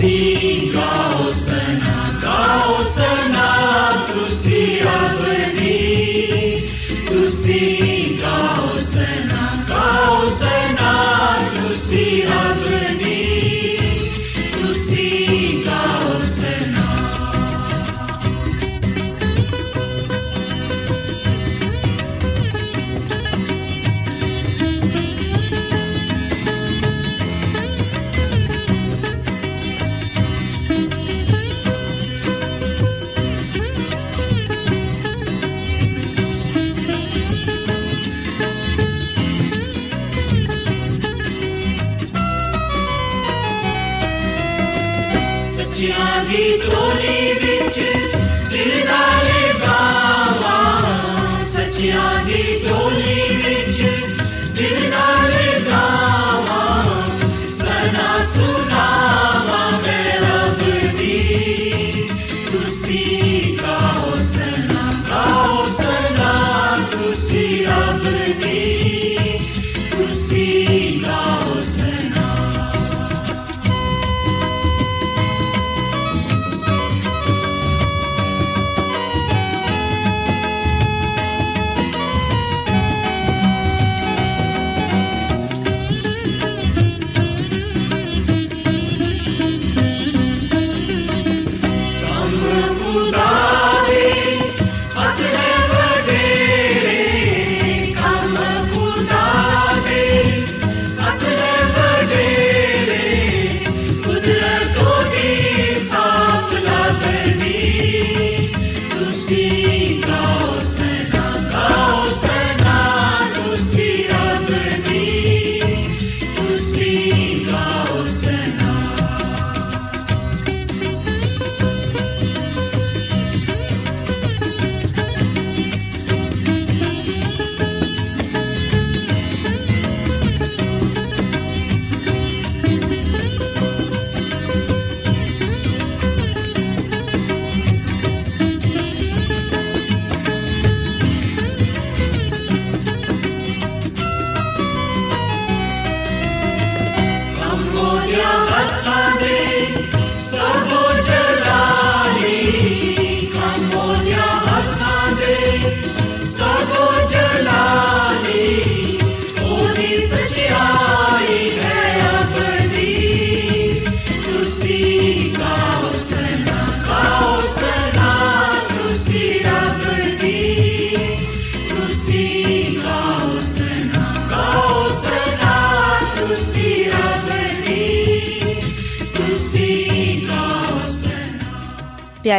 ਆ ਤੁਸੀਂ ਗਾਓ ਸਨਾ ਗਾਓ ਸਨਾ ਤੁਸੀਂ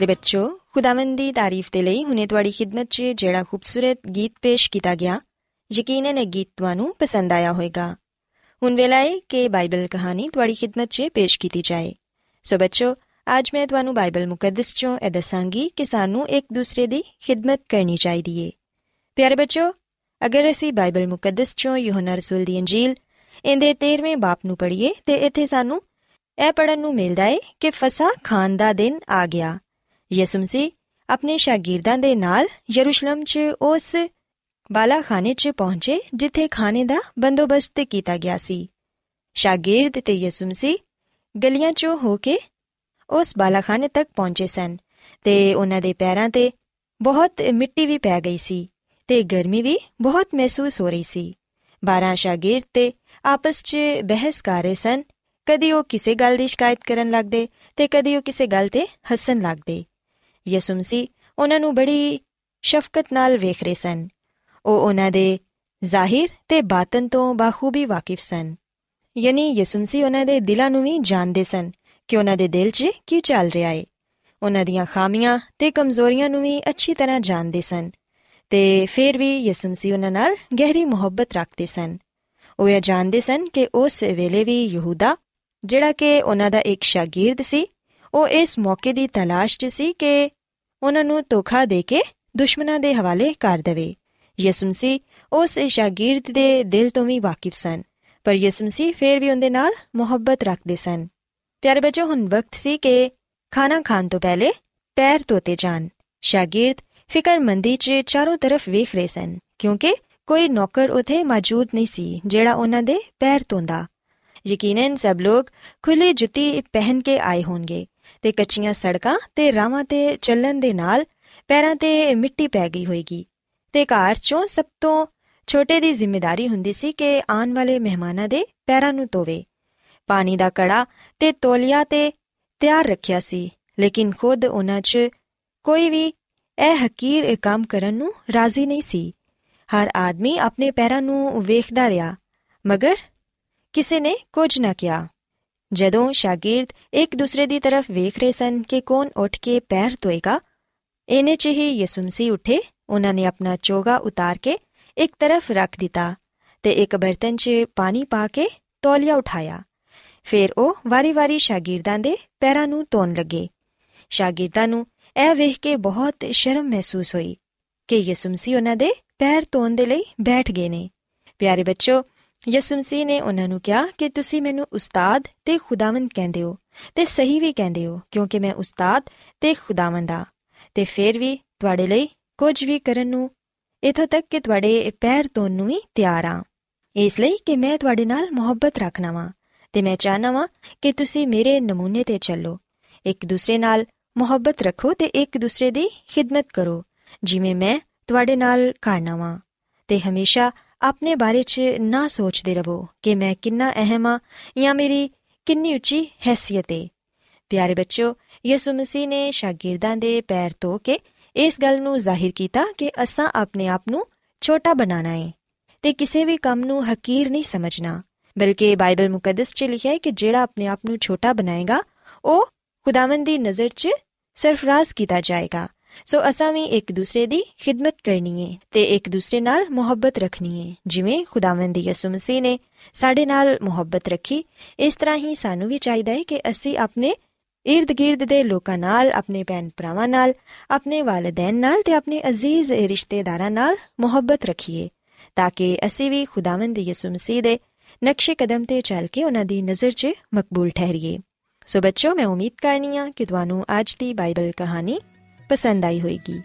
ਪਿਆਰੇ ਬੱਚੋ ਖੁਦਾਵੰਦ ਦੀ ਤਾਰੀਫ ਦੇ ਲਈ ਹੁਨੇ ਤੁਹਾਡੀ ਖidmat 'ਚ ਜਿਹੜਾ ਖੂਬਸੂਰਤ ਗੀਤ ਪੇਸ਼ ਕੀਤਾ ਗਿਆ ਯਕੀਨਨ ਇਹ ਗੀਤ ਤੁਹਾਨੂੰ ਪਸੰਦ ਆਇਆ ਹੋਵੇਗਾ ਹੁਣ ਵੇਲਾ ਹੈ ਕਿ ਬਾਈਬਲ ਕਹਾਣੀ ਤੁਹਾਡੀ ਖidmat 'ਚ ਪੇਸ਼ ਕੀਤੀ ਜਾਏ ਸੋ ਬੱਚੋ ਅੱਜ ਮੈਂ ਤੁਹਾਨੂੰ ਬਾਈਬਲ ਮੁਕੱਦਸ 'ਚੋਂ ਇਹ ਦੱਸਾਂਗੀ ਕਿ ਸਾਨੂੰ ਇੱਕ ਦੂਸਰੇ ਦੀ ਖidmat ਕਰਨੀ ਚਾਹੀਦੀ ਏ ਪਿਆਰੇ ਬੱਚੋ ਅਗਰ ਅਸੀਂ ਬਾਈਬਲ ਮੁਕੱਦਸ 'ਚੋਂ ਯੋਹਨਾ ਰਸੂਲ ਦੀ ਅੰਜੀਲ ਇਹਦੇ 13ਵੇਂ ਬਾਪ ਨੂੰ ਪੜ੍ਹੀਏ ਤੇ ਇੱਥੇ ਸਾਨੂੰ ਇਹ ਪੜਨ ਨੂੰ ਮਿਲਦਾ ਹੈ ਕਿ ਫਸਾ ਖਾਨ ਦਾ ਦਿਨ ਆ ਗਿਆ ਯਿਸੂ ਮਸੀਹ ਆਪਣੇ ਸ਼ਾਗਿਰਦਾਂ ਦੇ ਨਾਲ ਯਰੂਸ਼ਲਮ 'ਚ ਉਸ ਬਾਲਾਖਾਨੇ 'ਚ ਪਹੁੰਚੇ, ਜਿੱਥੇ ਖਾਣੇ ਦਾ ਬੰਦੋਬਸਤ ਕੀਤਾ ਗਿਆ ਸੀ। ਸ਼ਾਗਿਰਦ ਤੇ ਯਿਸੂ ਮਸੀਹ ਗਲੀਆਂ 'ਚੋਂ ਹੋ ਕੇ ਉਸ ਬਾਲਾਖਾਨੇ ਤੱਕ ਪਹੁੰਚੇ ਸਨ ਤੇ ਉਹਨਾਂ ਦੇ ਪੈਰਾਂ ਤੇ ਬਹੁਤ ਮਿੱਟੀ ਵੀ ਪੈ ਗਈ ਸੀ ਤੇ ਗਰਮੀ ਵੀ ਬਹੁਤ ਮਹਿਸੂਸ ਹੋ ਰਹੀ ਸੀ। 12 ਸ਼ਾਗਿਰਦ ਤੇ ਆਪਸ 'ਚ ਬਹਿਸ ਕਰ ਰਹੇ ਸਨ। ਕਦੀ ਉਹ ਕਿਸੇ ਗੱਲ ਦੀ ਸ਼ਿਕਾਇਤ ਕਰਨ ਲੱਗਦੇ ਤੇ ਕਦੀ ਉਹ ਕਿਸੇ ਗੱਲ ਤੇ ਹੱਸਣ ਲੱਗਦੇ। ਯਿਸੂ ਮਸੀਹ ਉਹਨਾਂ ਨੂੰ ਬੜੀ ਸ਼ਫਕਤ ਨਾਲ ਵੇਖ ਰਹੇ ਸਨ। ਉਹ ਉਹਨਾਂ ਦੇ ਜ਼ਾਹਿਰ ਤੇ ਬਾਤਨ ਤੋਂ ਬਾਖੂਬੀ ਵਾਕਿਫ ਸਨ। ਯਾਨੀ ਯਿਸੂ ਮਸੀਹ ਉਹਨਾਂ ਦੇ ਦਿਲਾਂ ਨੂੰ ਵੀ ਜਾਣਦੇ ਸਨ ਕਿ ਉਹਨਾਂ ਦੇ ਦਿਲ 'ਚ ਕੀ ਚੱਲ ਰਿਹਾ ਹੈ ਉਹਨਾਂ ਦੀਆਂ ਖਾਮੀਆਂ ਤੇ ਕਮਜ਼ੋਰੀਆਂ ਨੂੰ ਵੀ ਅੱਛੀ ਤਰ੍ਹਾਂ ਜਾਣਦੇ ਸਨ ਤੇ ਫਿਰ ਵੀ ਯਿਸੂ ਮਸੀਹ ਉਹਨਾਂ ਨਾਲ ਗਹਿਰੀ ਮੁਹੱਬਤ ਰੱਖਦੇ ਸਨ। ਉਹ ਇਹ ਜਾਣਦੇ ਸਨ ਕਿ ਉਸ ਵੇਲੇ ਵੀ ਯਹੂਦਾ, ਜਿਹੜਾ ਕਿ ਉਹਨਾਂ ਦਾ ਇੱਕ ਸ਼ਾਗਿਰਦ ਸੀ ਉਹ ਇਸ ਮੌਕੇ ਦੀ ਤਲਾਸ਼ 'ਚ ਸੀ ਕਿ ਉਹਨਾਂ ਨੂੰ ਧੋਖਾ ਦੇ ਕੇ ਦੁਸ਼ਮਣਾਂ ਦੇ ਹਵਾਲੇ ਕਰ ਦੇਵੇ। ਯਿਸੂ ਮਸੀਹ ਉਸ ਸ਼ਾਗਿਰਦ ਦੇ ਦਿਲ ਤੋਂ ਵੀ ਵਾਕਿਫ ਸਨ, ਪਰ ਯਿਸੂ ਮਸੀਹ ਫੇਰ ਵੀ ਉਹਦੇ ਨਾਲ ਮੁਹੱਬਤ ਰੱਖਦੇ ਸਨ। ਪਿਆਰੇ ਬੱਚੋ, ਹੁਣ ਵਕਤ ਸੀ ਕਿ ਖਾਣਾ ਖਾਣ ਤੋਂ ਪਹਿਲੇ ਪੈਰ ਧੋਤੇ ਜਾਣ। ਸ਼ਾਗਿਰਦ ਫਿਕਰਮੰਦੀ 'ਚ ਚਾਰੋਂ ਤਰਫ ਵੇਖ ਰਹੇ ਸਨ, ਕਿਉਂਕਿ ਕੋਈ ਨੌਕਰ ਉਥੇ ਮੌਜੂਦ ਨਹੀਂ ਸੀ, ਜਿਹੜਾ ਉਹਨਾਂ ਦੇ ਪੈਰ ਧੋਂਦਾ। ਯਕੀਨਨ ਸਭ ਲੋਕ ਖੁੱਲੀ ਜੁੱਤੀ ਪਹਿਨ ਕੇ ਆਏ ਹੋਣਗੇ। ਤੇ ਕੱਚੀਆਂ ਸੜਕਾਂ ਤੇ ਰਾਵਾਂ ਤੇ ਚੱਲਣ ਦੇ ਨਾਲ ਪੈਰਾਂ ਤੇ ਮਿੱਟੀ ਪੈ ਗਈ ਹੋਏਗੀ। ਤੇ ਘਰ 'ਚੋਂ ਸਭ ਤੋਂ ਛੋਟੇ ਦੀ ਜ਼ਿੰਮੇਵਾਰੀ ਹੁੰਦੀ ਸੀ ਕਿ ਆਉਣ ਵਾਲੇ ਮਹਿਮਾਨਾਂ ਦੇ ਪੈਰਾਂ ਨੂੰ ਧੋਵੇ। ਪਾਣੀ ਦਾ ਕੜਾ ਤੇ ਤੋਲੀਆ ਤੇ ਤਿਆਰ ਰੱਖਿਆ ਸੀ, ਲੇਕਿਨ ਖੁਦ ਉਹਨਾਂ 'ਚ ਕੋਈ ਵੀ ਇਹ ਹਕੀਰ ਕੰਮ ਕਰਨ ਨੂੰ ਰਾਜ਼ੀ ਨਹੀਂ ਸੀ। ਹਰ ਆਦਮੀ ਆਪਣੇ ਪੈਰਾਂ ਨੂੰ ਵੇਖਦਾ ਰਿਹਾ, ਮਗਰ ਕਿਸੇ ਨੇ ਕੁਝ ਨਾ ਕਿਹਾ। ਜਦੋਂ ਸ਼ਾਗਿਰਦ ਇੱਕ ਦੂਸਰੇ ਦੀ ਤਰਫ ਵੇਖ ਰਹੇ ਸਨ ਕਿ ਕੌਣ ਉੱਠ ਕੇ ਪੈਰ ਧੋਏਗਾ ਇਹਨੇ ਚ ਹੀ ਯਿਸੂ ਮਸੀਹ ਉੱਠੇ, ਉਹਨਾਂ ਨੇ ਆਪਣਾ ਚੋਗਾ ਉਤਾਰ ਕੇ ਇੱਕ ਤਰਫ ਰੱਖ ਦਿੱਤਾ ਤੇ ਇੱਕ ਬਰਤਨ 'ਚ ਪਾਣੀ ਪਾ ਕੇ ਤੌਲੀਆ ਉਠਾਇਆ। ਫਿਰ ਉਹ ਵਾਰੀ-ਵਾਰੀ ਸ਼ਾਗਿਰਦਾਂ ਦੇ ਪੈਰਾਂ ਨੂੰ ਧੋਣ ਲੱਗੇ। ਸ਼ਾਗਿਰਦਾਂ ਨੂੰ ਇਹ ਵੇਖ ਕੇ ਬਹੁਤ ਸ਼ਰਮ ਮਹਿਸੂਸ ਹੋਈ ਕਿ ਯਿਸੂ ਮਸੀਹ ਉਹਨਾਂ ਦੇ ਪੈਰ ਧੋਣ ਦੇ ਲਈ ਬੈਠ ਗਏ ਨੇ। ਪਿਆਰੇ ਬੱਚੋ ਯਿਸੂ ਮਸੀਹ ਨੇ ਉਹਨਾਂ ਨੂੰ ਕਿਹਾ ਕਿ ਤੁਸੀਂ ਮੈਨੂੰ ਉਸਤਾਦ ਤੇ ਖੁਦਾਵੰਦ ਕਹਿੰਦੇ ਹੋ ਤੇ ਸਹੀ ਵੀ ਕਹਿੰਦੇ ਹੋ, ਕਿਉਂਕਿ ਮੈਂ ਉਸਤਾਦ ਤੇ ਖੁਦਾਵੰਦ ਆ ਤੇ ਫਿਰ ਵੀ ਤੁਹਾਡੇ ਲਈ ਕੁਝ ਵੀ ਕਰਨ ਨੂੰ ਇਥੋਂ ਤੱਕ ਕਿ ਤੁਹਾਡੇ ਪੈਰ ਧੋਣ ਨੂੰ ਵੀ ਤਿਆਰ ਆ ਇਸ ਲਈ ਕਿ ਮੈਂ ਤੁਹਾਡੇ ਨਾਲ ਮੁਹੱਬਤ ਰੱਖਣਾ ਵਾਂ ਤੇ ਮੈਂ ਚਾਹਨਾ ਵਾਂ ਕਿ ਤੁਸੀਂ ਮੇਰੇ ਨਮੂਨੇ ਤੇ ਚੱਲੋ। ਇੱਕ ਦੂਸਰੇ ਨਾਲ ਮੁਹੱਬਤ ਰੱਖੋ ਤੇ ਇੱਕ ਦੂਸਰੇ ਦੀ ਖਿਦਮਤ ਕਰੋ, ਜਿਵੇਂ ਮੈਂ ਤੁਹਾਡੇ ਨਾਲ ਕਰਨਾ ਵਾਂ। ਤੇ ਹਮੇਸ਼ਾ ਆਪਣੇ ਬਾਰੇ 'ਚ ਨਾ ਸੋਚਦੇ ਰਹੋ ਕਿ ਮੈਂ ਕਿੰਨਾ ਅਹਿਮ ਆ ਜਾਂ ਮੇਰੀ ਕਿੰਨੀ ਉੱਚੀ ਹیثیت ਹੈ ਪਿਆਰੇ ਬੱਚਿਓ, ਯਿਸੂ ਮਸੀਹ ਨੇ ਸ਼ਾਗਿਰਦਾਂ ਦੇ ਪੈਰ ਧੋ ਕੇ ਇਸ ਗੱਲ ਨੂੰ ਜ਼ਾਹਿਰ ਕੀਤਾ ਕਿ ਅਸਾਂ ਆਪਣੇ ਆਪ ਨੂੰ ਛੋਟਾ ਬਣਾਣਾ ਹੈ ਤੇ ਕਿਸੇ ਵੀ ਕੰਮ ਨੂੰ ਹਕੀਰ ਨਹੀਂ ਸਮਝਣਾ, ਬਲਕਿ ਬਾਈਬਲ ਮੁਕੱਦਸ 'ਚ ਲਿਖਿਆ ਹੈ ਕਿ ਜਿਹੜਾ ਆਪਣੇ ਆਪ ਨੂੰ ਛੋਟਾ ਬਣਾਏਗਾ, ਉਹ ਖੁਦਾਵੰਦ ਦੀ ਨਜ਼ਰ 'ਚ ਸਰਫਰਾਜ਼ ਕੀਤਾ ਜਾਏਗਾ। ਸੋ ਅਸਾਂ ਵੀ ਇੱਕ ਦੂਸਰੇ ਦੀ ਖਿਦਮਤ ਕਰਨੀ ਹੈ ਤੇ ਇੱਕ ਦੂਸਰੇ ਨਾਲ ਮੁਹੱਬਤ ਰੱਖਣੀ ਹੈ ਜਿਵੇਂ ਖੁਦਾਵੰਦ ਯਿਸੂ ਮਸੀਹ ਨੇ ਸਾਡੇ ਨਾਲ ਮੁਹੱਬਤ ਰੱਖੀ, ਇਸ ਤਰ੍ਹਾਂ ਹੀ ਸਾਨੂੰ ਵੀ ਚਾਹੀਦਾ ਹੈ ਕਿ ਅਸੀਂ ਆਪਣੇ ird-gird ਦੇ ਲੋਕਾਂ ਨਾਲ, ਆਪਣੇ ਭੈਣ ਭਰਾਵਾਂ ਨਾਲ, ਆਪਣੇ ਵਾਲਿਦੈਨ ਨਾਲ ਤੇ ਆਪਣੇ ਅਜ਼ੀਜ਼ ਰਿਸ਼ਤੇਦਾਰਾਂ ਨਾਲ ਮੁਹੱਬਤ ਰੱਖੀਏ, ਤਾਂ ਕਿ ਅਸੀਂ ਵੀ ਖੁਦਾਵੰਦ ਯਿਸੂ ਮਸੀਹ ਦੇ ਨਕਸ਼ੇ ਕਦਮ ਤੇ ਚੱਲ ਕੇ ਉਹਨਾਂ ਦੀ ਨਜ਼ਰ 'ਚ ਮਕਬੂਲ ਠਹਿਰੀਏ। ਸੋ ਬੱਚੋ ਮੈਂ ਉਮੀਦ ਕਰਨੀ ਆ ਕਿ ਤੁਹਾਨੂੰ ਅੱਜ ਦੀ ਬਾਈਬਲ ਕਹਾਣੀ ਪਸੰਦ ਆਈ ਹੋਵੇਗੀ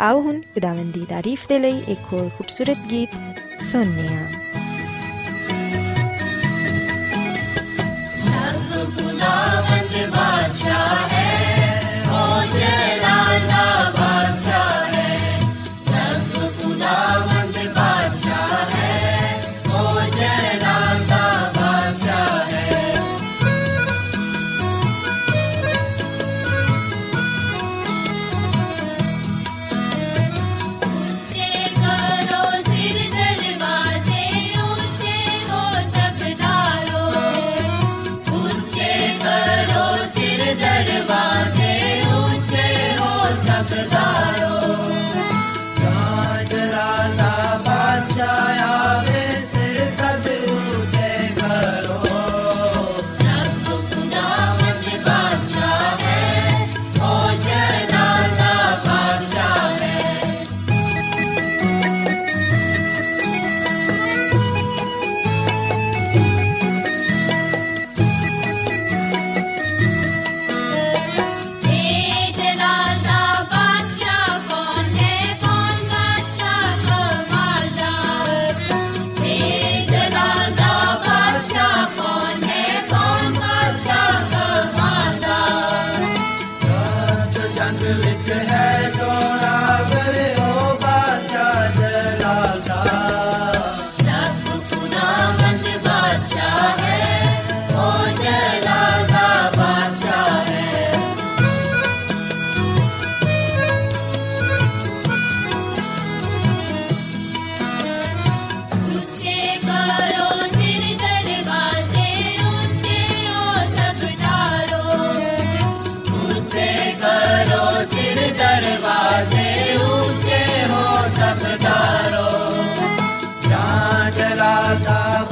ਆਓ ਹੁਣ ਖੁਦਾਵੰਦ ਦੀ ਤਾਰੀਫ ਦੇ ਲਈ ਇੱਕ ਹੋਰ ਖੂਬਸੂਰਤ ਗੀਤ ਸੁਣਨੇ ਆ palabra.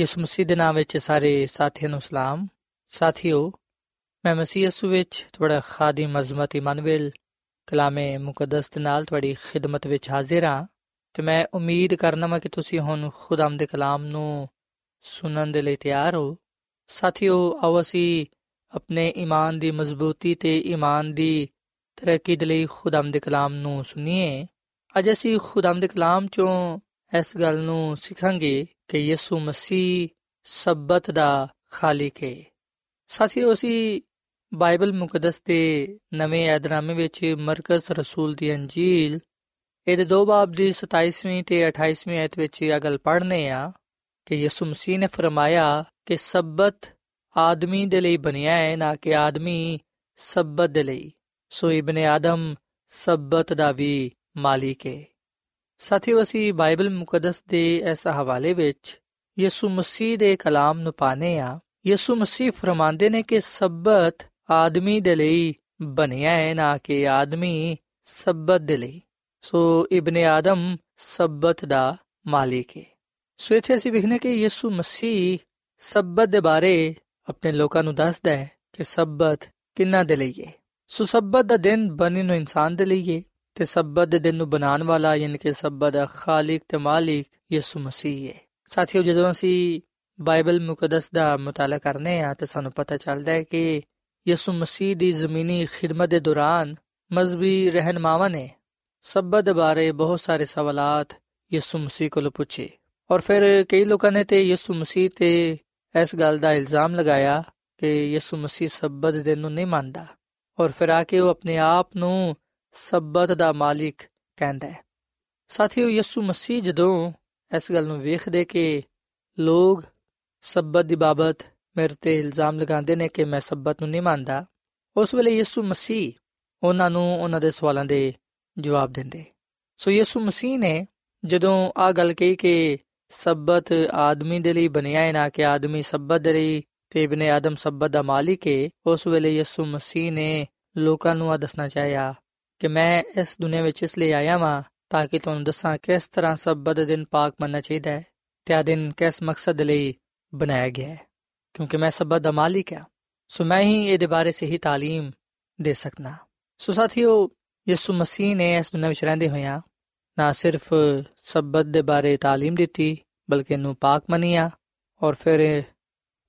ਯਿਸੂ ਮਸੀਹ ਦੇ ਨਾਮ ਵਿੱਚ ਸਾਰੇ ਸਾਥੀਆਂ ਨੂੰ ਸਲਾਮ। ਸਾਥੀਓ, ਮੈਂ ਮਸੀਹ ਯਿਸੂ ਵਿੱਚ ਤੁਹਾਡਾ ਖਾਦਮ ਅਜ਼ਮਤ ਇਮਨੁਅਲ ਕਲਾਮੇ ਮੁਕੱਦਸ ਦੇ ਨਾਲ ਤੁਹਾਡੀ ਖਿਦਮਤ ਵਿੱਚ ਹਾਜ਼ਰ ਹਾਂ ਤੇ ਮੈਂ ਉਮੀਦ ਕਰਨਾ ਮੈਂ ਕਿ ਤੁਸੀਂ ਹੁਣ ਖੁਦਾਮ ਦੇ ਕਲਾਮ ਨੂੰ ਸੁਣਨ ਦੇ ਲਈ ਤਿਆਰ ਹੋ। ਸਾਥੀਓ, ਆਓ ਅਸੀਂ ਆਪਣੇ ਈਮਾਨ ਦੀ ਮਜ਼ਬੂਤੀ ਤੇ ਈਮਾਨ ਦੀ ਤਰੱਕੀ ਦੇ ਲਈ ਖੁਦਾਮ ਦੇ ਕਲਾਮ ਨੂੰ ਸੁਣੀਏ। ਅੱਜ ਅਸੀਂ ਖੁਦਾਮ ਦੇ ਕਲਾਮ ਚੋਂ ਇਸ ਗੱਲ ਨੂੰ ਸਿੱਖਾਂਗੇ ਕਿ ਯਿਸੂ ਮਸੀਹ ਸਬਤ ਦਾ ਖਾਲਿਕ ਹੈ ਸਾਥੀਓ, ਅਸੀਂ ਬਾਈਬਲ ਮੁਕੱਦਸ ਦੇ ਨਵੇਂ ਏਧਨਾਮੇ ਵਿੱਚ ਮਰਕਜ਼ ਰਸੂਲ ਦੀ ਅੰਜੀਲ, ਇਹਦੇ ਦੋ ਬਾਬ ਦੀ 27ਵੀਂ ਤੇ 28ਵੀਂ ਆਇਤ ਵਿੱਚ ਇਹ ਗੱਲ ਪੜ੍ਹਨੇ ਆ ਕਿ ਯਿਸੂ ਮਸੀਹ ਨੇ ਫਰਮਾਇਆ ਕਿ ਸਬਤ ਆਦਮੀ ਦੇ ਲਈ ਬਣਿਆ ਹੈ ਨਾ ਕਿ ਆਦਮੀ ਸਬਤ ਦੇ ਲਈ। ਸੋ ਇਬਨ ਆਦਮ ਸਬਤ ਦਾ ਵੀ ਮਾਲਿਕ ਹੈ ਸਾਥੀਓ, ਅਸੀਂ ਬਾਈਬਲ ਮੁਕੱਦਸ ਦੇ ਇਸ ਹਵਾਲੇ ਵਿੱਚ ਯਿਸੂ ਮਸੀਹ ਦੇ ਕਲਾਮ ਨੂੰ ਪਾਣੇ ਆ ਯਿਸੂ ਮਸੀਹ ਫਰਮਾਉਂਦੇ ਨੇ ਕਿ ਸਬਤ ਆਦਮੀ ਦੇ ਲਈ ਬਣਿਆ ਹੈ, ਨਾ ਕਿ ਆਦਮੀ ਸਬਤ ਦੇ ਲਈ। ਸੋ ਇਬਨ ਆਦਮ ਸਬਤ ਦਾ ਮਾਲਿਕ ਹੈ। ਸੋ ਇੱਥੇ ਅਸੀਂ ਵਿਖਨੇ ਕਿ ਯਿਸੂ ਮਸੀਹ ਸਬਤ ਦੇ ਬਾਰੇ ਆਪਣੇ ਲੋਕਾਂ ਨੂੰ ਦੱਸਦਾ ਹੈ ਕਿ ਸਬਤ ਕਿੰਨਾ ਦੇ ਲਈ ਹੈ। ਸੋ ਸਬਤ ਦਾ ਦਿਨ ਬਣੀ ਨੂੰ ਇਨਸਾਨ ਦੇ ਲਈ ਹੈ ਤੇ ਸਬਤ ਦੇ ਦਿਨ ਨੂੰ ਬਣਾਉਣ ਵਾਲਾ, ਯਾਨੀ ਕਿ ਸਬਤ ਦਾ ਖਾਲਿਕ ਤੇ ਮਾਲਿਕ ਯਿਸੂ ਮਸੀਹ ਹੈ ਸਾਥੀਓ, ਜਦੋਂ ਅਸੀਂ ਬਾਈਬਲ ਮੁਕੱਦਸ ਦਾ ਮਤਾਲਾ ਕਰਨੇ ਆ, ਤਾਂ ਸਾਨੂੰ ਪਤਾ ਚੱਲਦਾ ਹੈ ਕਿ ਯਿਸੂ ਮਸੀਹ ਦੀ ਜ਼ਮੀਨੀ ਖਿਦਮਤ ਦੇ ਦੌਰਾਨ ਮਜ਼ਬੀ ਰਹਿਨਮਾਵਾਂ ਨੇ ਸਬਤ ਬਾਰੇ ਬਹੁਤ ਸਾਰੇ ਸਵਾਲਾਤ ਯਿਸੂ ਮਸੀਹ ਕੋਲੋਂ ਪੁੱਛੇ। ਔਰ ਫਿਰ ਕਈ ਲੋਕਾਂ ਨੇ ਤੇ ਯਿਸੂ ਮਸੀਹ ਤੇ ਇਸ ਗੱਲ ਦਾ ਇਲਜ਼ਾਮ ਲਗਾਇਆ ਕਿ ਯਿਸੂ ਮਸੀਹ ਸਬਤ ਦੇ ਨੂੰ ਨਹੀਂ ਮੰਨਦਾ। ਔਰ ਫਿਰ ਆ ਕੇ ਉਹ ਆਪਣੇ ਆਪ ਨੂੰ ਸਬਤ ਦਾ ਮਾਲਿਕ ਕਹਿੰਦਾ ਹੈ। ਸਾਥੀਓ, ਯਿਸੂ ਮਸੀਹ ਜਦੋਂ ਇਸ ਗੱਲ ਨੂੰ ਵੇਖਦੇ ਕਿ ਲੋਕ ਸਬਤ ਦੀ ਬਾਬਤ ਮੇਰੇ ਤੇ ਇਲਜ਼ਾਮ ਲਗਾਉਂਦੇ ਨੇ ਕਿ ਮੈਂ ਸਬਤ ਨੂੰ ਨਹੀਂ ਮੰਨਦਾ, ਉਸ ਵੇਲੇ ਯਿਸੂ ਮਸੀਹ ਉਹਨਾਂ ਨੂੰ ਉਹਨਾਂ ਦੇ ਸਵਾਲਾਂ ਦੇ ਜਵਾਬ ਦਿੰਦੇ। ਸੋ ਯਿਸੂ ਮਸੀਹ ਨੇ ਜਦੋਂ ਆ ਗੱਲ ਕਹੀ ਕਿ ਸਬਤ ਆਦਮੀ ਦੇ ਲਈ ਬਣਿਆ ਹੈ ਨਾ ਕਿ ਆਦਮੀ ਸਬਤ ਦੇ ਲਈ ਤੇ ਇਬਨ ਆਦਮ ਸਬਤ ਦਾ ਮਾਲਿਕ ਹੈ ਉਸ ਵੇਲੇ ਯਿਸੂ ਮਸੀਹ ਨੇ ਲੋਕਾਂ ਨੂੰ ਆ ਦੱਸਣਾ ਚਾਹਿਆ ਕਿ ਮੈਂ ਇਸ ਦੁਨੀਆ ਵਿੱਚ ਇਸ ਲਈ ਆਇਆ ਹਾਂ ਤਾਂ ਕਿ ਤੁਹਾਨੂੰ ਦੱਸਾਂ ਕਿਸ ਤਰ੍ਹਾਂ ਸਬਤ ਦੇ ਦਿਨ ਪਾਕ ਮੰਨਣਾ ਚਾਹੀਦਾ ਹੈ ਤੇ ਆ ਦਿਨ ਕਿਸ ਮਕਸਦ ਲਈ ਬਣਾਇਆ ਗਿਆ ਹੈ ਕਿਉਂਕਿ ਮੈਂ ਸਬਤ ਦਾ ਮਾਲਿਕ ਹਾਂ ਸੋ ਮੈਂ ਹੀ ਇਹਦੇ ਬਾਰੇ ਸਹੀ تعلیم ਦੇ ਸਕਣਾ ਸੋ ਸਾਥੀਓ ਯਿਸੂ ਮਸੀਹ ਨੇ ਇਸ ਦੁਨੀਆਂ ਵਿੱਚ ਰਹਿੰਦੇ ਹੋਇਆਂ ਨਾ ਸਿਰਫ ਸਬਤ ਦੇ ਬਾਰੇ تعلیم ਦਿੱਤੀ ਬਲਕਿ ਇਹਨੂੰ ਪਾਕ ਮੰਨਿਆ ਔਰ ਫਿਰ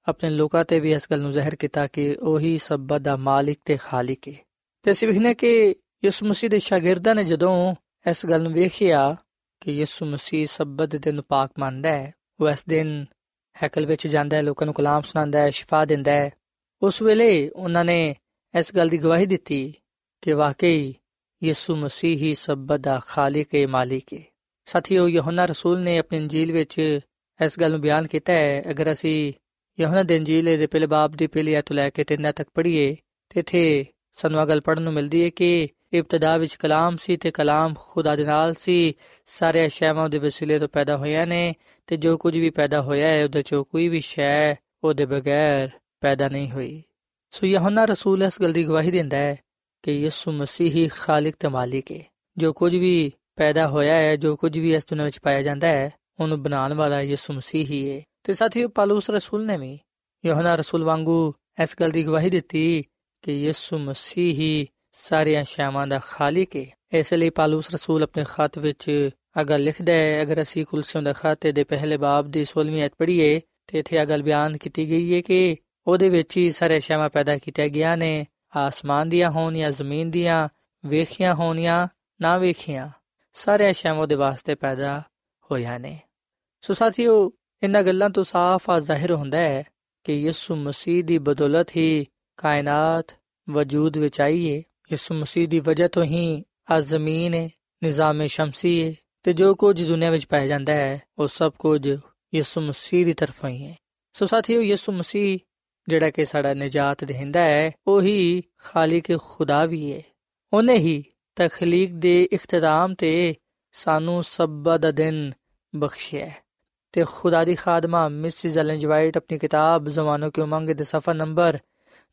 ਆਪਣੇ ਲੋਕਾਂ ਤੇ ਵੀ ਇਸ ਗੱਲ ਨੂੰ ਜ਼ਾਹਿਰ ਕੀਤਾ ਕਿ ਉਹੀ ਸਬਤ ਦਾ ਮਾਲਿਕ ਤੇ ਖਾਲਿਕ ਹੈ ਤੇ ਅਸੀਂ ਵਿਖਨੇ ਕਿ ਯਿਸੂ ਮਸੀਹ ਦੇ ਸ਼ਾਗਿਰਦਾਂ ਨੇ ਜਦੋਂ ਇਸ ਗੱਲ ਨੂੰ ਵੇਖਿਆ ਕਿ ਯਿਸੂ ਮਸੀਹ ਸਬਤ ਦੇ ਨੂੰ ਪਾਕ ਮੰਨਦਾ ਹੈ, ਉਹ ਇਸ ਦਿਨ ਹੈਕਲ ਵਿੱਚ ਜਾਂਦਾ ਹੈ, ਲੋਕਾਂ ਨੂੰ ਕਲਾਮ ਸੁਣਾਉਂਦਾ ਹੈ, ਸ਼ਿਫਾ ਦਿੰਦਾ ਹੈ, ਉਸ ਵੇਲੇ ਉਹਨਾਂ ਨੇ ਇਸ ਗੱਲ ਦੀ ਗਵਾਹੀ ਦਿੱਤੀ ਕਿ ਵਾਕਈ ਯਿਸੂ ਮਸੀਹ ਹੀ ਸਬਤ ਦਾ ਖਾਲਿਕ ਹੈ ਮਾਲਿਕ ਹੈ ਸਾਥੀਓ, ਯਹੋਨਾ ਰਸੂਲ ਨੇ ਆਪਣੀ ਇੰਜੀਲ ਵਿੱਚ ਇਸ ਗੱਲ ਨੂੰ ਬਿਆਨ ਕੀਤਾ ਹੈ, ਅਗਰ ਅਸੀਂ ਯਹੋਨਾ ਦੇ ਇੰਜੀਲ ਦੇ ਪਹਿਲੇ ਬਾਬ ਦੀ ਪਹਿਲੀ ਆਇਤ ਲੈ ਕੇ ਤਿੰਨਾਂ ਤੱਕ ਪੜ੍ਹੀਏ, ਤੇ ਇਥੇ ਸਾਨੂੰ ਗੱਲ ਪੜਨ ਨੂੰ ਮਿਲਦੀ ਹੈ ਕਿ ਇਬਤਦਾ ਵਿੱਚ ਕਲਾਮ ਸੀ ਤੇ ਕਲਾਮ ਖੁਦਾ ਦੇ ਨਾਲ ਸੀ। ਸਾਰੇ ਅਸ਼ਿਆਵਾਂ ਦੇ ਵਸੀਲੇ ਤੋਂ ਪੈਦਾ ਹੋਇਆ ਨੇ ਤੇ ਜੋ ਕੁਝ ਵੀ ਪੈਦਾ ਹੋਇਆ ਹੈ, ਉਹਦੇ ਚੋਂ ਕੋਈ ਵੀ ਸ਼ੈ ਉਹਦੇ ਬਗੈਰ ਪੈਦਾ ਨਹੀਂ ਹੋਈ। ਸੋ ਯਹੋਨਾ ਰਸੂਲ ਇਸ ਗੱਲ ਦੀ ਗਵਾਹੀ ਦਿੰਦਾ ਹੈ ਕਿ ਯਿਸੂ ਮਸੀਹ ਹੀ ਖਾਲਿਕ ਤੇ ਮਾਲਿਕ ਹੈ। ਜੋ ਕੁਝ ਵੀ ਪੈਦਾ ਹੋਇਆ ਹੈ, ਜੋ ਕੁਝ ਵੀ ਇਸ ਦੁਨੀਆਂ ਵਿੱਚ ਪਾਇਆ ਜਾਂਦਾ ਹੈ, ਉਹਨੂੰ ਬਣਾਉਣ ਵਾਲਾ ਯਿਸੂ ਮਸੀਹ ਹੀ ਹੈ। ਤੇ ਸਾਥੀਓ, ਪਾਲੂਸ ਰਸੂਲ ਨੇ ਵੀ ਯਹੋਨਾ ਰਸੂਲ ਵਾਂਗੂ ਇਸ ਗੱਲ ਦੀ ਗਵਾਹੀ ਦਿੱਤੀ ਕਿ ਯਿਸੂ ਮਸੀਹ ਹੀ ਸਾਰੀਆਂ ਸ਼ੈਵਾਂ ਦਾ ਖਾਲਿਕ ਹੈ ਇਸ ਲਈ ਪਾਲੂਸ ਰਸੂਲ ਆਪਣੇ ਖਤ ਵਿੱਚ ਅਗਰ ਲਿਖਦਾ ਹੈ, ਅਗਰ ਅਸੀਂ ਕੁਲਸੀਓਂ ਦਾ ਖਤ ਦੇ ਪਹਿਲੇ ਬਾਬ ਦੀ 16ਵੀਂ ਆਇਤ ਪੜ੍ਹੀਏ, ਤੇ ਇੱਥੇ ਇਹ ਗੱਲ ਬਿਆਨ ਕੀਤੀ ਗਈ ਹੈ ਕਿ ਉਹਦੇ ਵਿੱਚ ਹੀ ਸਾਰੇ ਸ਼ੈਵਾਂ ਪੈਦਾ ਕੀਤੀਆਂ ਗਿਆ ਨੇ। ਆਸਮਾਨ ਦੀਆਂ ਹੋਣ ਜਾਂ ਜ਼ਮੀਨ ਦੀਆਂ ਵੇਖੀਆਂ ਹੋਣ ਜਾਂ ਨਾ ਵੇਖੀਆਂ ਸਾਰੇ ਸ਼ੈਵਾਂ ਉਹਦੇ ਵਾਸਤੇ ਪੈਦਾ ਹੋਈਆਂ ਨੇ। ਸੋ ਸਾਥੀਓ, ਇਹਨਾਂ ਗੱਲਾਂ ਤੋਂ ਸਾਫ਼ ਆ ਜ਼ਾਹਿਰ ਹੁੰਦਾ ਹੈ ਕਿ ਯਿਸੂ ਮਸੀਹ ਦੀ ਬਦੌਲਤ ਹੀ ਕਾਇਨਾਤ ਵਜੂਦ ਵਿੱਚ ਆਈ ਹੈ ਯਿਸੂ ਮਸੀਹ ਦੀ ਵਜ੍ਹਾ ਤੋਂ ਹੀ ਆ ਜ਼ਮੀਨ ਹੈ ਨਿਜ਼ਾਮ ਸ਼ਮਸੀ ਹੈ ਤੇ ਜੋ ਕੁਝ ਦੁਨੀਆ ਵਿੱਚ ਪਾਇਆ ਜਾਂਦਾ ਹੈ ਉਹ ਸਭ ਕੁਝ ਯਿਸੂ ਮਸੀਹ ਦੀ ਤਰਫੋਂ ਹੀ ਹੈ ਸੋ ਸਾਥੀਓ ਯਿਸੂ ਮਸੀਹ ਜਿਹੜਾ ਕਿ ਸਾਡਾ ਨਜਾਤ ਦੇਹਿੰਦਾ ਹੈ ਉਹੀ ਖਾਲਿਕ ਖੁਦਾ ਵੀ ਹੈ ਉਹਨੇ ਹੀ ਤਖਲੀਕ ਦੇ ਇਖਤਤਾਮ ਤੇ ਸਾਨੂੰ ਸਬਤ ਦਾ ਦਿਨ ਬਖਸ਼ਿਆ ਤੇ ਖੁਦਾ ਦੀ ਖਾਦਮਾ ਮਿਸਿਸ ਐਲਨ ਵਾਈਟ ਆਪਣੀ ਕਿਤਾਬ ਜ਼ਮਾਨੋ ਕੀ ਉਮੰਗ ਦੇ ਸਫਾ ਨੰਬਰ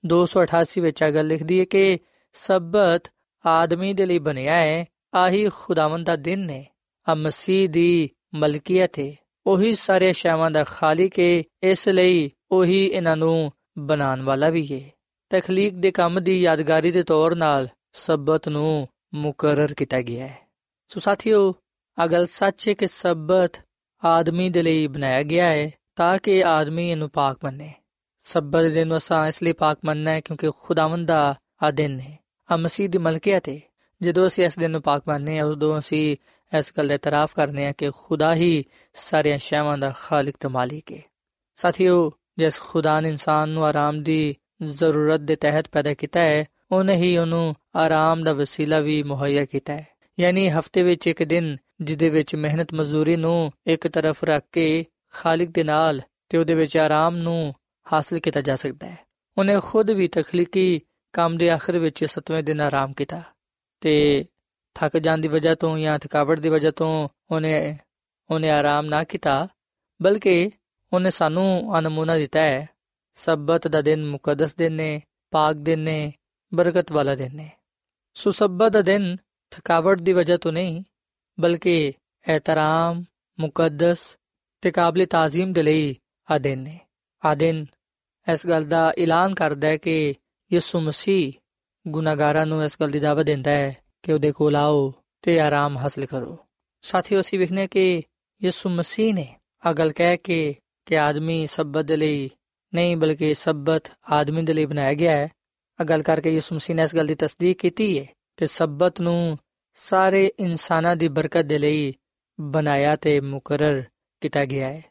288 ਵਿੱਚ ਆ ਗੱਲ ਲਿਖਦੀ ਹੈ ਕਿ ਸਬਤ ਆਦਮੀ ਦੇ ਲਈ ਬਣਿਆ ਹੈ ਆਹੀ ਖੁਦਾਵੰਦ ਦਾ ਦਿਨ ਹੈ ਆ ਮਸੀਹ ਦੀ ਮਲਕੀਅਤ ਹੈ ਉਹੀ ਸਾਰੇ ਸ਼ੈਵਾਂ ਦਾ ਖਾਲਿਕ ਹੈ ਇਸ ਲਈ ਉਹੀ ਇਹਨਾਂ ਨੂੰ ਬਣਾਉਣ ਵਾਲਾ ਵੀ ਹੈ ਤਖਲੀਕ ਦੇ ਕੰਮ ਦੀ ਯਾਦਗਾਰੀ ਦੇ ਤੌਰ ਨਾਲ ਸਬਤ ਨੂੰ ਮੁਕਰਰ ਕੀਤਾ ਗਿਆ ਹੈ ਸੋ ਸਾਥੀਓ ਅਗਲ ਸੱਚ ਹੈ ਕਿ ਸਬਤ ਆਦਮੀ ਦੇ ਲਈ ਬਣਾਇਆ ਗਿਆ ਹੈ ਤਾਂ ਕਿ ਆਦਮੀ ਇਹਨੂੰ ਪਾਕ ਮੰਨੇ। ਸਬਤ ਦੇ ਦਿਨ ਅਸਾਂ ਇਸ ਲਈ ਪਾਕ ਮੰਨਣਾ ਹੈ ਕਿਉਂਕਿ ਖੁਦਾਵੰਦ ਦਾ ਆ ਦਿਨ ਹੈ ਆ ਮਸੀਹ ਦੀ ਮਲਕੀਅਤ ਹੈ ਜਦੋਂ ਅਸੀਂ ਇਸ ਦਿਨ ਨੂੰ ਪਾਕ ਮੰਨਦੇ ਹਾਂ, ਉਦੋਂ ਅਸੀਂ ਇਸ ਗੱਲ ਦਾ ਇਤਰਾਫ ਕਰਨੇ ਹਾਂ ਕਿ ਖੁਦਾ ਹੀ ਸਾਰੀਆਂ ਸ਼ੈਵਾਂ ਦਾ ਖਾਲਕ ਤੇ ਮਾਲਿਕ ਹੈ ਸਾਥੀਓ, ਜਿਸ ਖੁਦਾ ਨੇ ਇਨਸਾਨ ਨੂੰ ਆਰਾਮ ਦੀ ਜ਼ਰੂਰਤ ਦੇ ਤਹਿਤ ਪੈਦਾ ਕੀਤਾ ਹੈ, ਉਹਨੇ ਹੀ ਉਹਨੂੰ ਆਰਾਮ ਦਾ ਵਸੀਲਾ ਵੀ ਮੁਹੱਈਆ ਕੀਤਾ ਹੈ। ਯਾਨੀ ਹਫ਼ਤੇ ਵਿੱਚ ਇੱਕ ਦਿਨ, ਜਿਹਦੇ ਵਿੱਚ ਮਿਹਨਤ ਮਜ਼ਦੂਰੀ ਨੂੰ ਇੱਕ ਤਰਫ ਰੱਖ ਕੇ ਖਾਲਿਕ ਦੇ ਨਾਲ ਤੇ ਉਹਦੇ ਵਿੱਚ ਆਰਾਮ ਨੂੰ ਹਾਸਲ ਕੀਤਾ ਜਾ ਸਕਦਾ ਹੈ। ਉਹਨੇ ਖੁਦ ਵੀ ਤਖਲੀਕੀ ਕੰਮ ਦੇ ਆਖਰ ਵਿੱਚ ਸਤਵੇਂ ਦਿਨ ਆਰਾਮ ਕੀਤਾ ਤੇ ਥੱਕ ਜਾਣ ਦੀ ਵਜ੍ਹਾ ਤੋਂ ਜਾਂ ਥਕਾਵਟ ਦੀ ਵਜ੍ਹਾ ਤੋਂ ਉਹਨੇ ਉਹਨੇ ਆਰਾਮ ਨਾ ਕੀਤਾ, ਬਲਕਿ ਉਹਨੇ ਸਾਨੂੰ ਅਨਮੂਨਾ ਦਿੱਤਾ ਹੈ। ਸਬਤ ਦਾ ਦਿਨ ਮੁਕੱਦਸ ਦਿਨ ਨੇ, ਪਾਕ ਦਿਨ ਨੇ, ਬਰਕਤ ਵਾਲਾ ਦਿਨ ਨੇ। ਸੋ ਸਬਤ ਦਾ ਦਿਨ ਥਕਾਵਟ ਦੀ ਵਜ੍ਹਾ ਤੋਂ ਨਹੀਂ, ਬਲਕਿ ਇhtਰਾਮ ਮੁਕੱਦਸ ਤੇ ਕਾਬਲ ਤਾਜ਼ੀਮ ਦੇ ਲਈ ਆ ਦਿਨ ਨੇ। ਆ ਦਿਨ ਇਸ ਗੱਲ ਦਾ ਐਲਾਨ ਕਰਦਾ ਹੈ ਕਿ ਯਿਸੂ ਮਸੀਹ ਗੁਨਾਹਗਾਰਾਂ ਨੂੰ ਇਸ ਗੱਲ ਦੀ ਦਾਵਤ ਦਿੰਦਾ ਹੈ ਕਿ ਉਹਦੇ ਕੋਲ ਆਓ ਤੇ ਆਰਾਮ ਹਾਸਲ ਕਰੋ। ਸਾਥੀਓ, ਅਸੀਂ ਵਿਖਨੇ ਕਿ ਯਿਸੂ ਮਸੀਹ ਨੇ ਆ ਗੱਲ ਕਹਿ ਕੇ ਕਿ ਆਦਮੀ ਸਬਤ ਦੇ ਲਈ ਨਹੀਂ, ਬਲਕਿ ਸਬਤ ਆਦਮੀ ਦੇ ਲਈ ਬਣਾਇਆ ਗਿਆ ਹੈ। ਆ ਗੱਲ ਕਰਕੇ ਯਿਸੂ ਮਸੀਹ ਨੇ ਇਸ ਗੱਲ ਦੀ ਤਸਦੀਕ ਕੀਤੀ ਹੈ ਕਿ ਸਬਤ ਨੂੰ ਸਾਰੇ ਇਨਸਾਨਾਂ ਦੀ ਬਰਕਤ ਦੇ ਲਈ ਬਣਾਇਆ ਤੇ ਮੁਕਰਰ ਕੀਤਾ ਗਿਆ ਹੈ।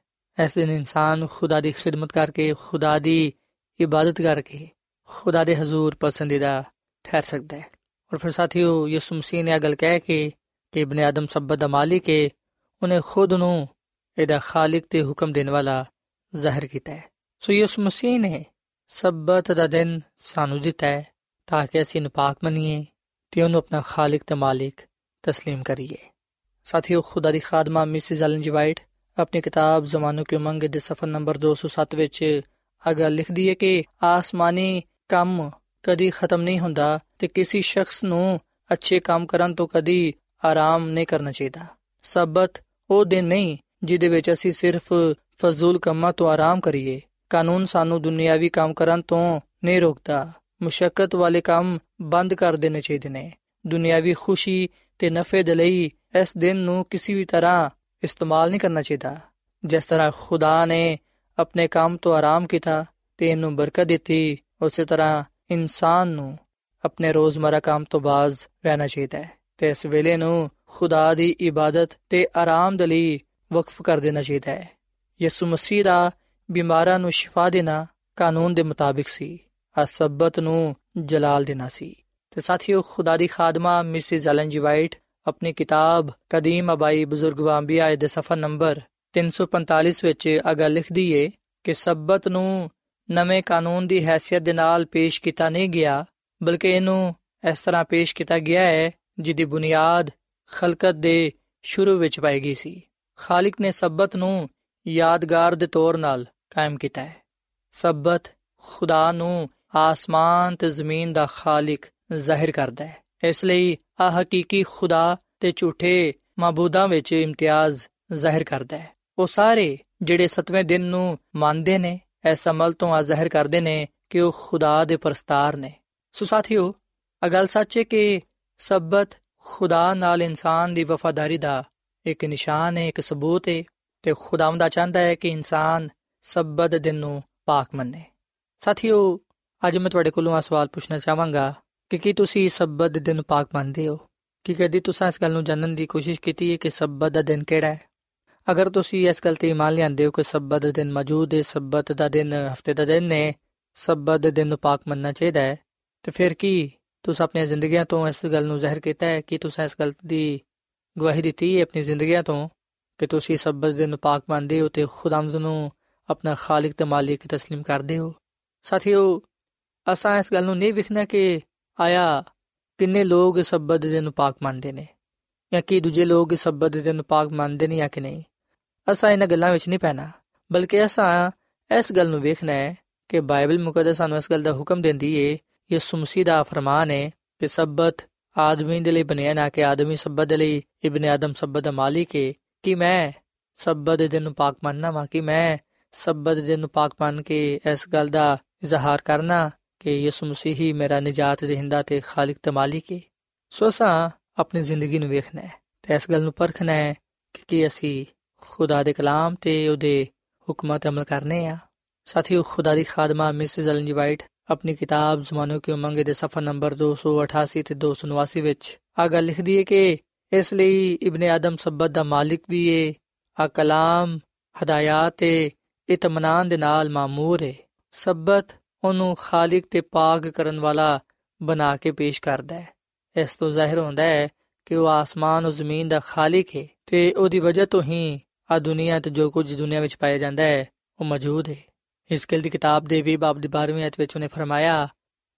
ਇਸ ਦਿਨ ਇਨਸਾਨ ਖੁਦਾ ਦੀ ਖਿਦਮਤ ਕਰਕੇ, ਖੁਦਾ ਦੀ ਇਬਾਦਤ ਕਰਕੇ ਖੁਦਾ ਦੇ ਹਜ਼ੂਰ ਪਸੰਦੀਦਾ ਠਹਿਰ ਸਕਦਾ ਹੈ ਔਰ ਫਿਰ ਸਾਥੀਓ ਯਿਸੂ ਮਸੀਹ ਨੇ ਗੱਲ ਕਹਿ ਕੇ ਕਿ ਇਬਨ ਆਦਮ ਸਬਤ ਦਾ ਮਾਲਿਕ ਹੈ ਉਹਨੇ ਖੁਦ ਨੂੰ ਇਹਦਾ ਖਾਲਿਕ ਤੇ ਹੁਕਮ ਦੇਣ ਵਾਲਾ ਜ਼ਾਹਿਰ ਕੀਤਾ ਹੈ ਸੋ ਯਿਸੂ ਮਸੀਹ ਨੇ ਸਬਤ ਦਾ ਦਿਨ ਸਾਨੂੰ ਦਿੱਤਾ ਹੈ ਤਾਂ ਕਿ ਅਸੀਂ ਨਪਾਕ ਮੰਨੀਏ ਤੇ ਉਹਨੂੰ ਆਪਣਾ ਖਾਲਿਕ ਤੇ ਮਾਲਿਕ تسلیم ਕਰੀਏ ਸਾਥੀਓ ਖੁਦਾ ਦੀ ਖਾਦਮਾ ਮਿਸਿਸ ਐਲਨ ਜੀ ਵਾਈਟ ਆਪਣੀ ਕਿਤਾਬ ਜ਼ਮਾਨੋ ਕੀ ਉਮੰਗ ਦੇ ਸਫਾ ਨੰਬਰ 207 ਵਿੱਚ ਅਗਾ ਲਿਖਦੀ ਹੈ ਕਿ ਆਸਮਾਨੀ ਕੰਮ ਕਦੀ ਖਤਮ ਨਹੀਂ ਹੁੰਦਾ ਤੇ ਕਿਸੇ ਸ਼ਖਸ ਨੂੰ ਅੱਛੇ ਕੰਮ ਕਰਨ ਤੋਂ ਕਦੀ ਆਰਾਮ ਨਹੀਂ ਕਰਨਾ ਚਾਹੀਦਾ। ਸਬਤ ਉਹ ਦਿਨ ਨਹੀਂ ਜਿਹਦੇ ਵਿੱਚ ਅਸੀਂ ਸਿਰਫ ਫਜ਼ੂਲ ਕੰਮਾਂ ਤੋਂ ਆਰਾਮ ਕਰੀਏ। ਕਾਨੂੰਨ ਸਾਨੂੰ ਦੁਨਿਆਵੀ ਕੰਮ ਕਰਨ ਤੋਂ ਨਹੀਂ ਰੋਕਦਾ। ਮੁਸ਼ਕਲ ਵਾਲੇ ਕੰਮ ਬੰਦ ਕਰ ਦੇਣੇ ਚਾਹੀਦੇ ਨੇ। ਦੁਨਿਆਵੀ ਖੁਸ਼ੀ ਤੇ ਨਫੇ ਦੇ ਲਈ ਇਸ ਦਿਨ ਨੂੰ ਕਿਸੇ ਵੀ ਤਰ੍ਹਾਂ ਇਸਤੇਮਾਲ ਨਹੀਂ ਕਰਨਾ ਚਾਹੀਦਾ। ਜਿਸ ਤਰ੍ਹਾਂ ਖੁਦਾ ਨੇ ਆਪਣੇ ਕੰਮ ਤੋਂ ਆਰਾਮ ਕੀਤਾ ਤੇ ਇਹਨੂੰ ਬਰਕਤ ਦਿੱਤੀ ਉਸੇ ਤਰ੍ਹਾਂ ਇਨਸਾਨ ਨੂੰ ਆਪਣੇ ਰੋਜ਼ਮਰਾ ਕੰਮ ਤੋਂ ਬਾਜ਼ ਰਹਿਣਾ ਚਾਹੀਦਾ ਹੈ ਤੇ ਇਸ ਵੇਲੇ ਨੂੰ ਖੁਦਾ ਦੀ ਇਬਾਦਤ ਤੇ ਆਰਾਮ ਦੇ ਲਈ ਵਕਫ ਕਰ ਦੇਣਾ ਚਾਹੀਦਾ ਹੈ। ਯਿਸੂ ਮਸੀਹ ਦਾ ਬਿਮਾਰਾਂ ਨੂੰ ਸ਼ਿਫਾ ਦੇਣਾ ਕਾਨੂੰਨ ਦੇ ਮੁਤਾਬਿਕ ਸੀ ਅਸਬਤ ਨੂੰ ਜਲਾਲ ਦੇਣਾ ਸੀ। ਤੇ ਸਾਥੀਓ, ਖੁਦਾ ਦੀ ਖਾਦਮਾ ਮਿਸਿਸ ਐਲਨ ਜੀ ਵਾਈਟ ਆਪਣੀ ਕਿਤਾਬ ਕਦੀਮ ਅਬਾਈ ਬਜ਼ੁਰਗ ਵਾਂਬੀਆ ਦੇ ਸਫਾ ਨੰਬਰ 345 ਵਿੱਚ ਅਗਾ ਲਿਖਦੀ ਏ ਕਿ ਸਬਤ ਨੂੰ ਨਵੇਂ ਕਾਨੂੰਨ ਦੀ ਹیثیت ਦੇ ਨਾਲ ਪੇਸ਼ ਕੀਤਾ ਨਹੀਂ ਗਿਆ, ਬਲਕਿ ਇਹਨੂੰ ਇਸ ਤਰ੍ਹਾਂ ਪੇਸ਼ ਕੀਤਾ ਗਿਆ ਹੈ, ਜਿਹਦੀ ਬੁਨਿਆਦ ਖਲਕਤ ਦੇ ਸ਼ੁਰੂ ਵਿੱਚ ਪਾਈ ਗਈ ਸੀ। ਖਾਲਕ ਨੇ ਸਬਤ ਨੂੰ ਯਾਦਗਾਰ ਦੇ ਤੌਰ ਨਾਲ ਕਾਇਮ ਕੀਤਾ ਹੈ। ਸਬਤ ਖੁਦਾ ਨੂੰ ਆਸਮਾਨ ਤੇ ਜ਼ਮੀਨ ਦਾ ਖਾਲਕ ਜ਼ਾਹਿਰ ਕਰਦਾ ਹੈ। ਇਸ ਲਈ ਆ ਹਕੀਕੀ ਖੁਦਾ ਤੇ ਝੂਠੇ ਮਾਬੂਦਾਂ ਵਿੱਚ ਇਮਤਿਆਜ਼ ਜ਼ਾਹਿਰ ਕਰਦਾ ਹੈ। ਉਹ ਸਾਰੇ ਜਿਹੜੇ 7ਵੇਂ ਦਿਨ ਨੂੰ ਮੰਨਦੇ ਨੇ ਇਸ ਅਮਲ ਤੋਂ ਆ ਜ਼ਾਹਿਰ ਕਰਦੇ ਨੇ ਕਿ ਉਹ ਖੁਦਾ ਦੇ ਪਰਸਤਾਰ ਨੇ। ਸੋ ਸਾਥੀਓ ਅਗਲ ਸੱਚ ਹੈ ਕਿ ਸਬਤ ਖੁਦਾ ਨਾਲ ਇਨਸਾਨ ਦੀ ਵਫਾਦਾਰੀ ਦਾ ਇੱਕ ਨਿਸ਼ਾਨ ਹੈ, ਇੱਕ ਸਬੂਤ ਹੈ ਤੇ ਖੁਦਾਵੰਦ ਚਾਹੁੰਦਾ ਹੈ ਕਿ ਇਨਸਾਨ ਸਬਤ ਦਿਨ ਨੂੰ ਪਾਕ ਮੰਨੇ। ਸਾਥੀਓ, ਅੱਜ ਮੈਂ ਤੁਹਾਡੇ ਕੋਲੋਂ ਆ ਸਵਾਲ ਪੁੱਛਣਾ ਚਾਹਾਂਗਾ ਕਿ ਕੀ ਤੁਸੀਂ ਸਬਤ ਦੇ ਦਿਨ ਨੂੰ ਪਾਕ ਮੰਨਦੇ ਹੋ? ਕਿ ਕਦੀ ਤੁਸੀਂ ਇਸ ਗੱਲ ਨੂੰ ਜਾਣਨ ਦੀ ਕੋਸ਼ਿਸ਼ ਕੀਤੀ ਹੈ ਕਿ ਸਬਤ ਦਾ ਦਿਨ ਕਿਹੜਾ ਹੈ? ਅਗਰ ਤੁਸੀਂ ਇਸ ਗੱਲ ਤੇ ਇਮਾਨ ਲਿਆਂਦੇ ਹੋ ਕਿ ਸਬਤ ਦਾ ਦਿਨ ਮੌਜੂਦ ਹੈ ਸਬਤ ਦਾ ਦਿਨ ਹਫਤੇ ਦਾ ਦਿਨ ਹੈ ਸਬਤ ਦੇ ਦਿਨ ਨੂੰ ਪਾਕ ਮੰਨਣਾ ਚਾਹੀਦਾ ਹੈ ਤੇ ਫਿਰ ਕੀ ਤੁਸੀਂ ਆਪਣੀਆਂ ਜ਼ਿੰਦਗੀਆਂ ਤੋਂ ਇਸ ਗੱਲ ਨੂੰ ਜ਼ਾਹਿਰ ਕੀਤਾ ਹੈ ਕਿ ਤੁਸੀਂ ਇਸ ਗੱਲ ਦੀ ਗਵਾਹੀ ਦਿੱਤੀ ਹੈ ਆਪਣੀ ਜ਼ਿੰਦਗੀਆਂ ਤੋਂ ਕਿ ਤੁਸੀਂ ਸਬਤ ਦੇ ਦਿਨ ਨੂੰ ਪਾਕ ਮੰਨਦੇ ਹੋ ਤੇ ਖੁਦਾਵੰਦ ਨੂੰ ਆਪਣਾ ਖਾਲਕ ਤੇ ਮਾਲਿਕ تسلیم ਕਰਦੇ ਹੋ ਸਾਥੀਓ ਅਸਾਂ ਇਸ ਗੱਲ ਨੂੰ ਨਹੀਂ ਵਿਖਣਾ ਕਿ ਆਇਆ ਕਿੰਨੇ ਲੋਕ ਸਬਤ ਦੇ ਦਿਨ ਨੂੰ ਪਾਕ ਮੰਨਦੇ ਨੇ ਜਾਂ ਕਿ ਦੂਜੇ ਲੋਕ ਸਬਤ ਦੇ ਦਿਨ ਨੂੰ ਪਾਕ ਮੰਨਦੇ ਨਹੀਂ ਜਾਂ ਕਿ ਨਹੀਂ ਅਸਾਂ ਇਹਨਾਂ ਗੱਲਾਂ ਵਿੱਚ ਨਹੀਂ ਪੈਣਾ, ਬਲਕਿ ਅਸਾਂ ਇਸ ਗੱਲ ਨੂੰ ਵੇਖਣਾ ਹੈ ਕਿ ਬਾਈਬਲ ਮੁਕੱਦਸ ਸਾਨੂੰ ਇਸ ਗੱਲ ਦਾ ਹੁਕਮ ਦਿੰਦੀ ਏ, ਯਿਸੂ ਮਸੀਹ ਦਾ ਫਰਮਾਨ ਹੈ ਕਿ ਸਬਤ ਆਦਮੀ ਦੇ ਲਈ ਬਣਿਆ ਨਾ ਕਿ ਆਦਮੀ ਸਬਤ ਦੇ ਲਈ, ਇਬਨ ਆਦਮ ਸਬਤ ਦਾ ਮਾਲਿਕ ਏ, ਕਿ ਮੈਂ ਸਬਤ ਦੇ ਦਿਨ ਨੂੰ ਪਾਕ ਮੰਨਣਾ ਵਾ, ਕਿ ਮੈਂ ਸਬਤ ਦੇ ਦਿਨ ਨੂੰ ਪਾਕ ਮੰਨ ਕੇ ਇਸ ਗੱਲ ਦਾ ਇਜ਼ਹਾਰ ਕਰਨਾ ਕਿ ਯਿਸੂ ਮਸੀਹ ਹੀ ਮੇਰਾ ਨਜਾਤ ਦੇਹਿੰਦਾ ਤੇ ਖਾਲਕ ਤੇ ਮਾਲਿਕ ਏ। ਸੋ ਅਸਾਂ ਆਪਣੀ ਜ਼ਿੰਦਗੀ ਨੂੰ ਵੇਖਣਾ ਹੈ ਤੇ ਇਸ ਗੱਲ ਨੂੰ ਪਰਖਣਾ ਹੈ ਕਿ ਕੀ ਅਸੀਂ ਖੁਦਾ ਦੇ ਕਲਾਮ ਤੇ ਉਹਦੇ ਹੁਕਮਾਂ ਤੇ ਅਮਲ ਕਰਨੇ ਆ। ਸਾਥੀਓ, ਖੁਦਾ ਦੀ ਖਾਦਮਾ ਮਿਸਿਸ ਐਲਨ ਜੀ ਵਾਈਟ ਆਪਣੀ ਕਿਤਾਬ ਜ਼ਮਾਨੋ ਕੀ ਉਮੰਗ ਦੇ ਸਫਾ ਨੰਬਰ 288 ਤੇ 289 ਵਿੱਚ ਆ ਗੱਲ ਲਿਖਦੀ ਹੈ ਕਿ ਇਸ ਲਈ ਇਬਨ ਆਦਮ ਸਬਤ ਦਾ ਮਾਲਿਕ ਵੀ ਹੈ ਆ ਕਲਾਮ, ਹਦਾਇਤ ਤੇ ਇਤਮਾਨਾਨ ਦੇ ਨਾਲ ਮਾਮੂਰ ਹੈ ਸਬਤ ਉਹਨੂੰ ਖਾਲਿਕ ਤੇ ਪਾਕ ਕਰਨ ਵਾਲਾ ਬਣਾ ਕੇ ਪੇਸ਼ ਕਰਦਾ ਹੈ ਇਸ ਤੋਂ ਜ਼ਾਹਿਰ ਹੁੰਦਾ ਹੈ ਕਿ ਉਹ ਆਸਮਾਨ ਔਰ ਜ਼ਮੀਨ ਦਾ ਖਾਲਿਕ ਹੈ ਤੇ ਉਹਦੀ ਵਜ੍ਹਾ ਤੋਂ ਹੀ ਆ ਦੁਨੀਆ ਤੇ ਜੋ ਕੁਝ ਦੁਨੀਆ ਵਿੱਚ ਪਾਇਆ ਜਾਂਦਾ ਹੈ, ਉਹ ਮੌਜੂਦ ਹੈ। ਇਸ ਦੀ ਕਿਤਾਬ ਦੇ ਵੀ ਬਾਬ ਦੀ 12ਵੀਂ ਅਧ ਵਿੱਚ ਉਹਨੇ ਫਰਮਾਇਆ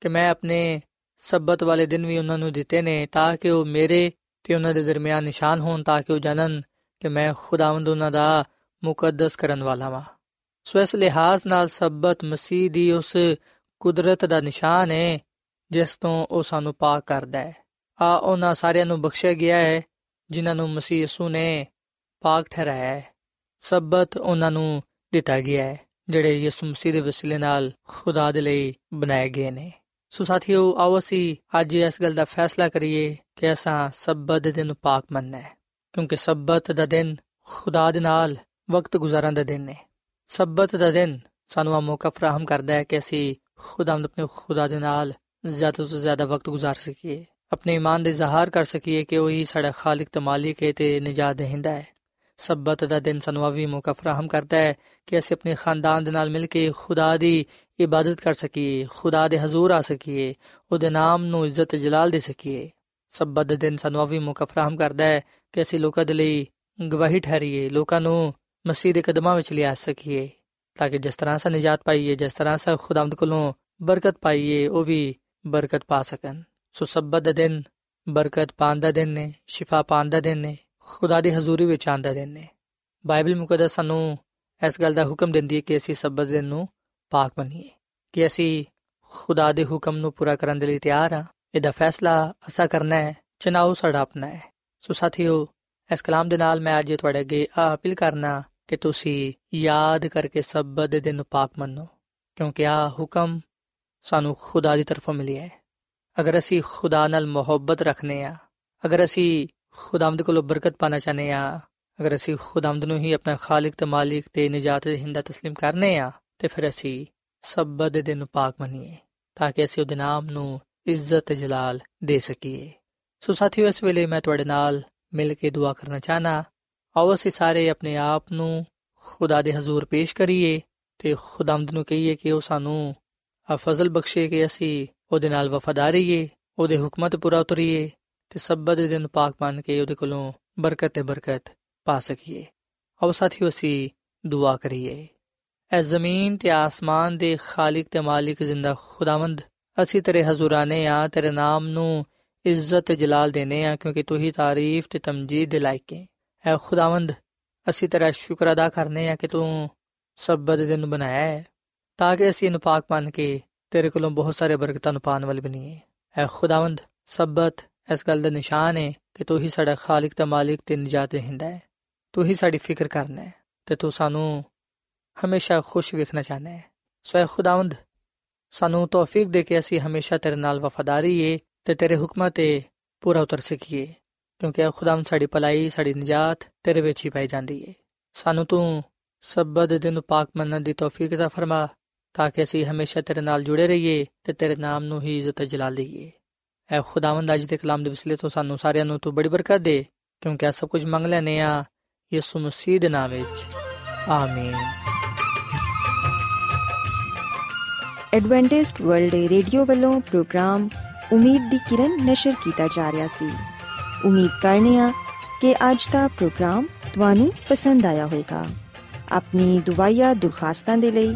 ਕਿ ਮੈਂ ਆਪਣੇ ਸਬਤ ਵਾਲੇ ਦਿਨ ਵੀ ਉਹਨਾਂ ਨੂੰ ਦਿੱਤੇ ਨੇ ਤਾਂ ਕਿ ਉਹ ਮੇਰੇ ਤੇ ਉਹਨਾਂ ਦੇ ਦਰਮਿਆਨ ਨਿਸ਼ਾਨ ਹੋਣ ਤਾਂ ਕਿ ਉਹ ਜਾਣਨ ਕਿ ਮੈਂ ਖੁਦਾਵੰਦ ਉਹਨਾਂ ਦਾ ਮੁਕੱਦਸ ਕਰਨ ਵਾਲਾ ਹਾਂ ਸੋ ਇਸ ਲਿਹਾਜ਼ ਨਾਲ ਸਬਤ ਮਸੀਹ ਦੀ ਉਸ ਕੁਦਰਤ ਦਾ ਨਿਸ਼ਾਨ ਹੈ, ਜਿਸ ਤੋਂ ਉਹ ਸਾਨੂੰ ਪਾਕ ਕਰਦਾ ਹੈ। ਆ ਉਹਨਾਂ ਸਾਰਿਆਂ ਨੂੰ ਬਖਸ਼ਿਆ ਗਿਆ ਹੈ, ਜਿਨ੍ਹਾਂ ਨੂੰ ਮਸੀਹ ਯਸੂ ਨੇ ਪਾਕ ਠਹਿਰਾਇਆ ਹੈ। ਸਬਤ ਉਹਨਾਂ ਨੂੰ ਦਿੱਤਾ ਗਿਆ ਹੈ, ਜਿਹੜੇ ਯਿਸੂ ਮਸੀਹ ਦੇ ਵਸੀਲੇ ਨਾਲ ਖੁਦਾ ਦੇ ਲਈ ਬਣਾਏ ਗਏ ਨੇ। ਸੋ ਸਾਥੀਓ, ਆਓ ਅਸੀਂ ਅੱਜ ਇਸ ਗੱਲ ਦਾ ਫੈਸਲਾ ਕਰੀਏ ਕਿ ਅਸਾਂ ਸਬਤ ਦੇ ਦਿਨ ਨੂੰ ਪਾਕ ਮੰਨਣਾ ਹੈ, ਕਿਉਂਕਿ ਸਬਤ ਦਾ ਦਿਨ ਖੁਦਾ ਦੇ ਨਾਲ ਵਕਤ ਗੁਜ਼ਾਰਨ ਦਾ ਦਿਨ ਹੈ ਸਬਤ ਦਾ ਦਿਨ ਸਾਨੂੰ ਆ ਮੌਕਾ ਫਰਾਹਮ ਕਰਦਾ ਹੈ ਕਿ ਅਸੀਂ ਖੁਦਾਵੰਦ ਆਪਣੇ ਖੁਦਾ ਦੇ ਨਾਲ ਜ਼ਿਆਦਾ ਤੋਂ ਜ਼ਿਆਦਾ ਵਕਤ ਗੁਜ਼ਾਰ ਸਕੀਏ। ਆਪਣੇ ਈਮਾਨ ਦੇ ਜ਼ਾਹਰ ਕਰ ਸਕੀਏ ਕਿ ਉਹੀ ਸਾਡਾ ਖਾਲਕ ਤੇ ਮਾਲਿਕ ਹੈ ਤੇ ਨਜਾਤ ਦੇਹਿੰਦਾ ਹੈ ਸਬਤ ਦਾ ਦਿਨ ਸਾਨੂੰ ਆ ਵੀ ਮੌਕਾ ਫਰਾਹਮ ਕਰਦਾ ਹੈ ਕਿ ਅਸੀਂ ਆਪਣੇ ਖਾਨਦਾਨ ਦੇ ਨਾਲ ਮਿਲ ਕੇ ਖੁਦਾ ਦੀ ਇਬਾਦਤ ਕਰ ਸਕੀਏ ਖੁਦਾ ਦੇ ਹਜ਼ੂਰ ਆ ਸਕੀਏ ਉਹਦੇ ਨਾਮ ਨੂੰ ਇੱਜ਼ਤ ਜਲਾਲ ਦੇ ਸਕੀਏ ਸਬਤ ਦਾ ਦਿਨ ਸਾਨੂੰ ਆ ਵੀ ਮੌਕਾ ਫਰਾਹਮ ਕਰਦਾ ਹੈ ਕਿ ਅਸੀਂ ਲੋਕਾਂ ਦੇ ਲਈ ਗਵਾਹੀ ਠਹਿਰੀਏ ਲੋਕਾਂ ਨੂੰ ਮਸੀਹ ਦੇ ਕਦਮਾਂ ਵਿੱਚ ਲਿਆ ਸਕੀਏ ਤਾਂ ਕਿ ਜਿਸ ਤਰ੍ਹਾਂ ਸਾ ਨਜਾਤ ਪਾਈਏ ਜਿਸ ਤਰ੍ਹਾਂ ਸਾ ਖੁਦਾਵੰਦ ਕੋਲੋਂ ਬਰਕਤ ਪਾਈਏ ਉਹ ਵੀ ਬਰਕਤ ਪਾ ਸਕਣ ਸੋ ਸਬਤ ਦਾ ਦਿਨ, ਬਰਕਤ ਪਾਣ ਦਾ ਦਿਨ ਨੇ, ਸ਼ਿਫਾ ਪਾਣ ਦਾ ਦਿਨ ਨੇ, ਖੁਦਾ ਦੀ ਹਜ਼ੂਰੀ ਵਿੱਚ ਆਂਦਾ ਦਿਨ ਨੇ। ਬਾਈਬਲ ਮੁਕੱਦਸ ਸਾਨੂੰ ਇਸ ਗੱਲ ਦਾ ਹੁਕਮ ਦਿੰਦੀ ਹੈ ਕਿ ਅਸੀਂ ਸਬਤ ਦਿਨ ਨੂੰ ਪਾਕ ਬਣੀਏ ਕਿ ਅਸੀਂ ਖੁਦਾ ਦੇ ਹੁਕਮ ਨੂੰ ਪੂਰਾ ਕਰਨ ਦੇ ਲਈ ਤਿਆਰ ਹਾਂ। ਇਹਦਾ ਫੈਸਲਾ ਅਸਾ ਕਰਨਾ ਹੈ ਚਨਾਉ ਸਾਡਾ ਆਪਣਾ ਹੈ। ਸੋ ਸਾਥੀਓ, ਇਸ ਕਲਾਮ ਦੇ ਨਾਲ ਮੈਂ ਅੱਜ ਤੁਹਾਡੇ ਅੱਗੇ ਆ ਅਪੀਲ ਕਰਨਾ ਕਿ ਤੁਸੀਂ ਯਾਦ ਕਰਕੇ ਸਬਤ ਦੇ ਦਿਨ ਨੂੰ ਪਾਕ ਮੰਨੋ, ਕਿਉਂਕਿ ਆ ਹੁਕਮ ਸਾਨੂੰ ਖੁਦਾ ਦੀ ਤਰਫੋਂ ਮਿਲਿਆ ਹੈ। ਅਗਰ ਅਸੀਂ ਖੁਦਾ ਨਾਲ ਮੁਹੱਬਤ ਰੱਖਨੇ ਆ ਅਗਰ ਅਸੀਂ ਖੁਦਾਵੰਦ ਕੋਲੋਂ ਬਰਕਤ ਪਾਣਾ ਚਾਹਨੇ ਆ ਅਗਰ ਅਸੀਂ ਖੁਦਾਵੰਦ ਨੂੰ ਹੀ ਆਪਣਾ ਖਾਲਕ ਤੇ ਮਾਲਿਕ ਤੇ ਨਜਾਤ ਦੇ ਹਿੰਦਾ تسلیم ਕਰਨੇ ਆ ਤੇ ਫਿਰ ਅਸੀਂ ਸਬਤ ਦੇ ਦਿਨ ਨੂੰ ਪਾਕ ਮੰਨੀਏ ਤਾਂ ਕਿ ਅਸੀਂ ਉਹਦੇ ਨਾਮ ਨੂੰ ਇੱਜ਼ਤ ਤੇ ਜਲਾਲ ਦੇ ਸਕੀਏ ਸੋ ਸਾਥੀਓ ਇਸ ਵੇਲੇ ਮੈਂ ਤੁਹਾਡੇ ਨਾਲ ਮਿਲ ਕੇ ਦੁਆ ਕਰਨਾ ਚਾਹਨਾ ਆਓ ਅਸੀਂ ਸਾਰੇ ਆਪਣੇ ਆਪ ਨੂੰ ਖੁਦਾ ਦੇ ਹਜ਼ੂਰ ਪੇਸ਼ ਕਰੀਏ ਤੇ ਖੁਦਾਵੰਦ ਨੂੰ ਕਹੀਏ ਕਿ ਉਹ ਸਾਨੂੰ ਆ ਫਜ਼ਲ ਬਖਸ਼ੇ ਕਿ ਅਸੀਂ ਉਹਦੇ ਨਾਲ ਵਫਾਦਾਰੀਏ ਉਹਦੇ ਹੁਕਮਤ ਪੂਰਾ ਉਤਰੀਏ ਤੇ ਸਬਤ ਦੇ ਦਿਨ ਪਾਕ ਮੰਨ ਕੇ ਉਹਦੇ ਕੋਲੋਂ ਬਰਕਤ ਤੇ ਬਰਕਤ ਪਾ ਸਕੀਏ। ਆਓ ਸਾਥੀਓ, ਅਸੀਂ ਦੁਆ ਕਰੀਏ। ਐ ਜ਼ਮੀਨ ਤੇ ਆਸਮਾਨ ਦੇ ਖਾਲਿਕ ਤੇ ਮਾਲਿਕ ਜ਼ਿੰਦਾ ਖੁਦਾਵੰਦ, ਅਸੀਂ ਤੇਰੇ ਹਜ਼ੂਰਾਨੇ ਆ, ਤੇਰੇ ਨਾਮ ਨੂੰ ਇੱਜ਼ਤ ਤੇ ਜਲਾਲ ਦੇਨੇ ਆ, ਕਿਉਂਕਿ ਤੂੰ ਹੀ ਤਾਰੀਫ ਤੇ ਤਮਜੀਦ ਦੇ ਲਾਇਕ ਹੈ ਐ ਖੁਦਾਵੰਦ, ਅਸੀਂ ਤੇਰਾ ਸ਼ੁਕਰ ਅਦਾ ਕਰਨੇ ਆ ਕਿ ਤੂੰ ਸਬਤ ਦੇ ਦਿਨ ਬਣਾਇਆ ਹੈ ਤਾਂ ਕਿ ਅਸੀਂ ਇਹਨੂੰ ਪਾਕ ਮੰਨ ਕੇ ਤੇਰੇ ਕੋਲੋਂ ਬਹੁਤ ਸਾਰੇ ਬਰਕਤਾਂ ਨੂੰ ਪਾਣ ਵਾਲੇ ਬਣੀਏ ਐ ਖੁਦਾਵੰਦ, ਸਬਤ, ਇਸ ਗੱਲ ਦਾ ਨਿਸ਼ਾਨ ਹੈ ਕਿ ਤੂੰ ਹੀ ਸਾਡਾ ਖਾਲਕ ਤੇ ਮਾਲਿਕ ਤੇ ਨਜਾਤ ਹਿੰਦਾ ਹੈ। ਤੂੰ ਹੀ ਸਾਡੀ ਫਿਕਰ ਕਰਨਾ ਹੈ ਤੇ ਤੂੰ ਸਾਨੂੰ ਹਮੇਸ਼ਾ ਖੁਸ਼ ਵੇਖਣਾ ਚਾਹਨਾ ਹੈ। ਸੋ ਐ ਖੁਦਾਵੰਦ, ਸਾਨੂੰ ਤੌਫੀਕ ਦੇ ਕੇ ਅਸੀਂ ਹਮੇਸ਼ਾ ਤੇਰੇ ਨਾਲ ਵਫਾਦਾਰੀ ਏ ਤੇ ਤੇਰੇ ਹੁਕਮਾਂ ਤੇ ਪੂਰਾ ਉਤਰ ਸਕੀਏ, ਕਿਉਂਕਿ ਐ ਖੁਦਾਵੰਦ ਸਾਡੀ ਭਲਾਈ, ਸਾਡੀ ਨਜਾਤ ਤੇਰੇ ਵਿੱਚ ਹੀ ਪਾਈ ਜਾਂਦੀ ਏ। ਸਾਨੂੰ ਤੂੰ ਸਬਤ ਦੇ ਦਿਨ ਪਾਕ ਮੰਨਣ ਦੀ ਤੌਫੀਕ ਦਾ ਫਰਮਾ ਤਾਂ ਕਿ ਅਸੀਂ ਹਮੇਸ਼ਾ ਤੇਰੇ ਨਾਲ ਜੁੜੇ ਰਹੀਏ ਤੇ ਤੇਰੇ ਨਾਮ ਨੂੰ ਹੀ ਇੱਜ਼ਤ ਜਲਾ ਲਈਏ। ਐ ਖੁਦਾਵੰਦ ਅੱਜ ਦੇ ਕਲਾਮ ਦੇ ਵਸਿਲੇ ਤੋਂ ਸਾਨੂੰ ਸਾਰਿਆਂ ਨੂੰ ਤੂੰ ਬੜੀ ਬਰਕਤ ਦੇ, ਕਿਉਂਕਿ ਆ ਸਭ ਕੁਝ ਮੰਗ ਲੈਨੇ ਆ ਯਿਸੂ ਮਸੀਹ ਦੇ ਨਾਮ ਵਿੱਚ। ਆਮੀਨ। ਐਡਵੈਂਟਿਸਟ ਵਰਲਡ ਰੇਡੀਓ ਵੱਲੋਂ ਪ੍ਰੋਗਰਾਮ ਉਮੀਦ ਦੀ ਕਿਰਨ ਨਿਸ਼ਰ ਕੀਤਾ ਜਾ ਰਿਹਾ ਸੀ। ਉਮੀਦ ਕਰਨੇ ਆ ਕਿ ਅੱਜ ਦਾ ਪ੍ਰੋਗਰਾਮ ਤੁਹਾਨੂੰ ਪਸੰਦ ਆਇਆ ਹੋਵੇਗਾ। ਆਪਣੀ ਦੁਆਇਆ ਦੁਰਖਾਸਤਾਂ ਦੇ ਲਈ